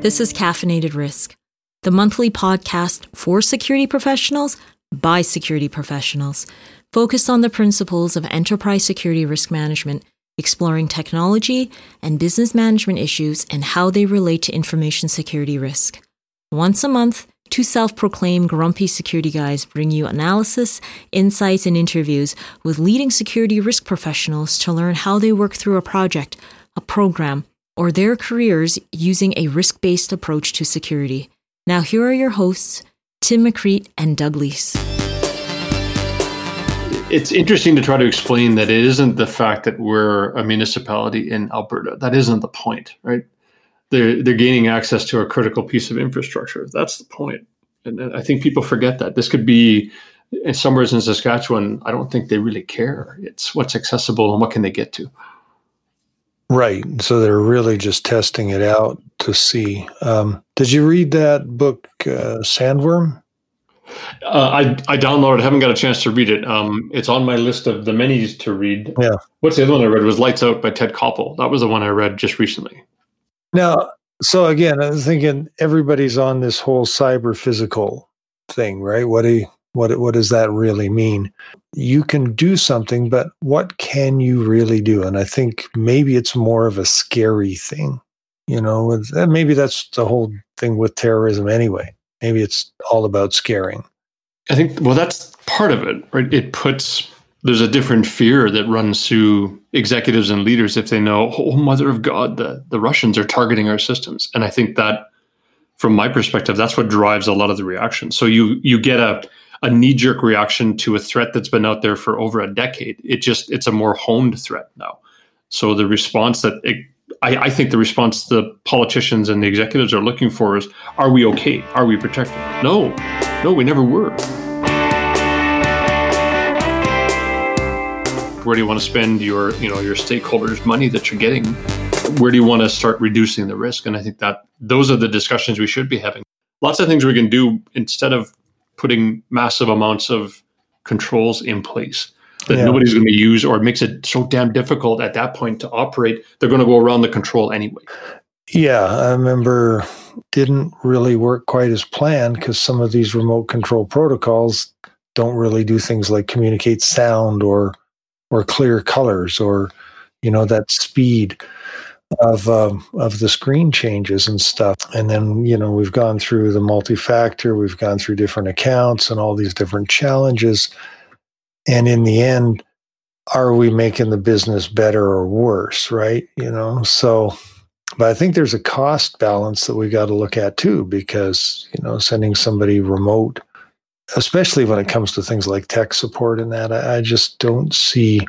This is Caffeinated Risk, the monthly podcast for security professionals by security professionals, focused on the principles of enterprise security risk management, exploring technology and business management issues and how they relate to information security risk. Once a month, two self proclaimed grumpy security guys bring you analysis, insights, and interviews with leading security risk professionals to learn how they work through a project, a program, or their careers using a risk based approach to security. Now, here are your hosts, Tim McCreight and Doug Leece. It's interesting to try to explain that it isn't the fact that we're a municipality in Alberta. That isn't the point, right? They're, they're gaining access to a critical piece of infrastructure. That's the point. And I think people forget that. This could be in somewhere in Saskatchewan. I don't think they really care. It's what's accessible and what can they get to. Right. So they're really just testing it out to see. Um, did you read that book, uh, Sandworm? Uh, I I downloaded. Haven't got a chance to read it. Um, it's on my list of the many to read. Yeah. What's the other one I read? Was Lights Out by Ted Koppel. That was the one I read just recently. Now, so again, I was thinking everybody's on this whole cyber physical thing, right? What do you, what what does that really mean? You can do something, but what can you really do? And I think maybe it's more of a scary thing, you know. Eh, maybe that's the whole thing with terrorism anyway. Maybe it's all about scaring. I think well, that's part of it, right? It puts there's a different fear that runs through executives and leaders if they know, oh mother of God, the the Russians are targeting our systems, and I think that from my perspective, that's what drives a lot of the reaction. So you you get a a knee jerk reaction to a threat that's been out there for over a decade. It just it's a more honed threat now. So the response that it, I, I, think the response the politicians and the executives are looking for is: Are we okay? Are we protected? No, no, we never were. Where do you want to spend your you know your stakeholders' money that you're getting? Where do you want to start reducing the risk? And I think that those are the discussions we should be having. Lots of things we can do instead of putting massive amounts of controls in place that yeah. nobody's going to use or it makes it so damn difficult at that point to operate they're going to go around the control anyway yeah i remember didn't really work quite as planned because some of these remote control protocols don't really do things like communicate sound or or clear colors or you know that speed of um, of the screen changes and stuff. And then you know we've gone through the multi-factor, we've gone through different accounts and all these different challenges. And in the end, are we making the business better or worse? Right? You know, so. But I think there's a cost balance that we got to look at too, because you know sending somebody remote, especially when it comes to things like tech support and that, I, I just don't see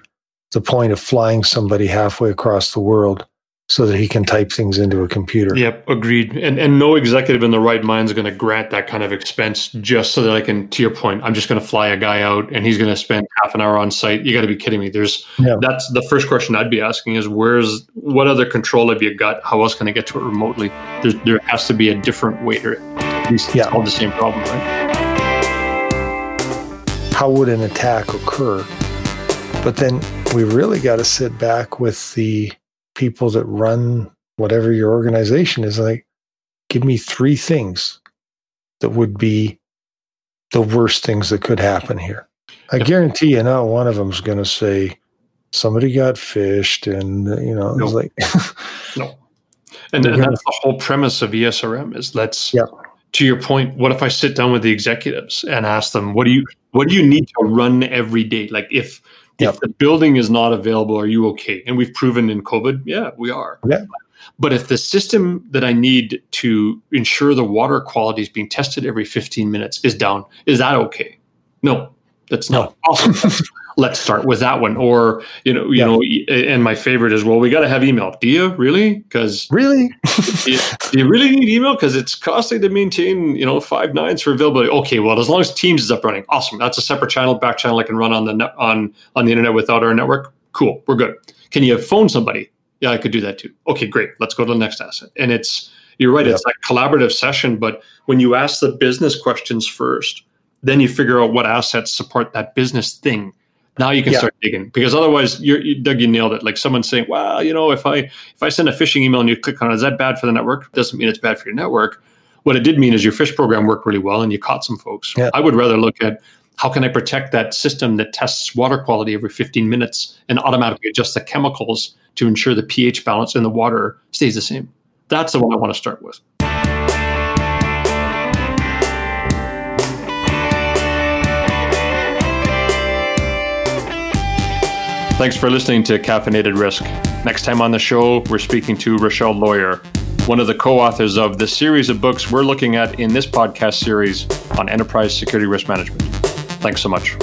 the point of flying somebody halfway across the world so that he can type things into a computer. Yep, agreed. And and no executive in the right mind is going to grant that kind of expense just so that I can. To your point, I'm just going to fly a guy out and he's going to spend half an hour on site. You got to be kidding me. There's yeah. that's the first question I'd be asking is where's what other control have you got? How else can I get to it remotely? There's, there has to be a different way to at least yeah. solve the same problem, right? How would an attack occur? But then we really got to sit back with the people that run whatever your organization is like, give me three things that would be the worst things that could happen here. I guarantee you, not one of them is going to say somebody got phished, and uh, you know, no. it's like no. And, and that's the whole premise of ESRM is let's. Yeah. To your point, what if I sit down with the executives and ask them, what do you what do you need to run every day? Like if Yep. If the building is not available, are you okay? And we've proven in COVID, yeah, we are. Yeah. But if the system that I need to ensure the water quality is being tested every 15 minutes is down, is that okay? No, that's not no. awesome. let's start with that one. Or you know, you yeah. know, and my favorite is well, we got to have email. Do you really? Because really, do, you, do, you, really need email? Because it's costly to maintain you know five nines for availability. Okay, well, as long as Teams is up running, awesome. That's a separate channel, back channel I can run on the net, on on the internet without our network. Cool, we're good. Can you phone somebody? Yeah, I could do that too. Okay, great. Let's go to the next asset. And it's you're right. Yeah. It's like collaborative session, but when you ask the business questions first, then you figure out what assets support that business thing Now you can Yeah. start digging because otherwise, you're, you, Doug, you nailed it. Like someone saying, "Well, you know, if I if I send a phishing email and you click on it, is that bad for the network?" Doesn't mean it's bad for your network. What it did mean is your phish program worked really well and you caught some folks. Yeah. I would rather look at how can I protect that system that tests water quality every 15 minutes and automatically adjusts the chemicals to ensure the pH balance in the water stays the same. That's the one I want to start with. Thanks for listening to Caffeinated Risk. Next time on the show, we're speaking to Rachelle Loyear, one of the co authors of the series of books we're looking at in this podcast series on enterprise security risk management. Thanks so much.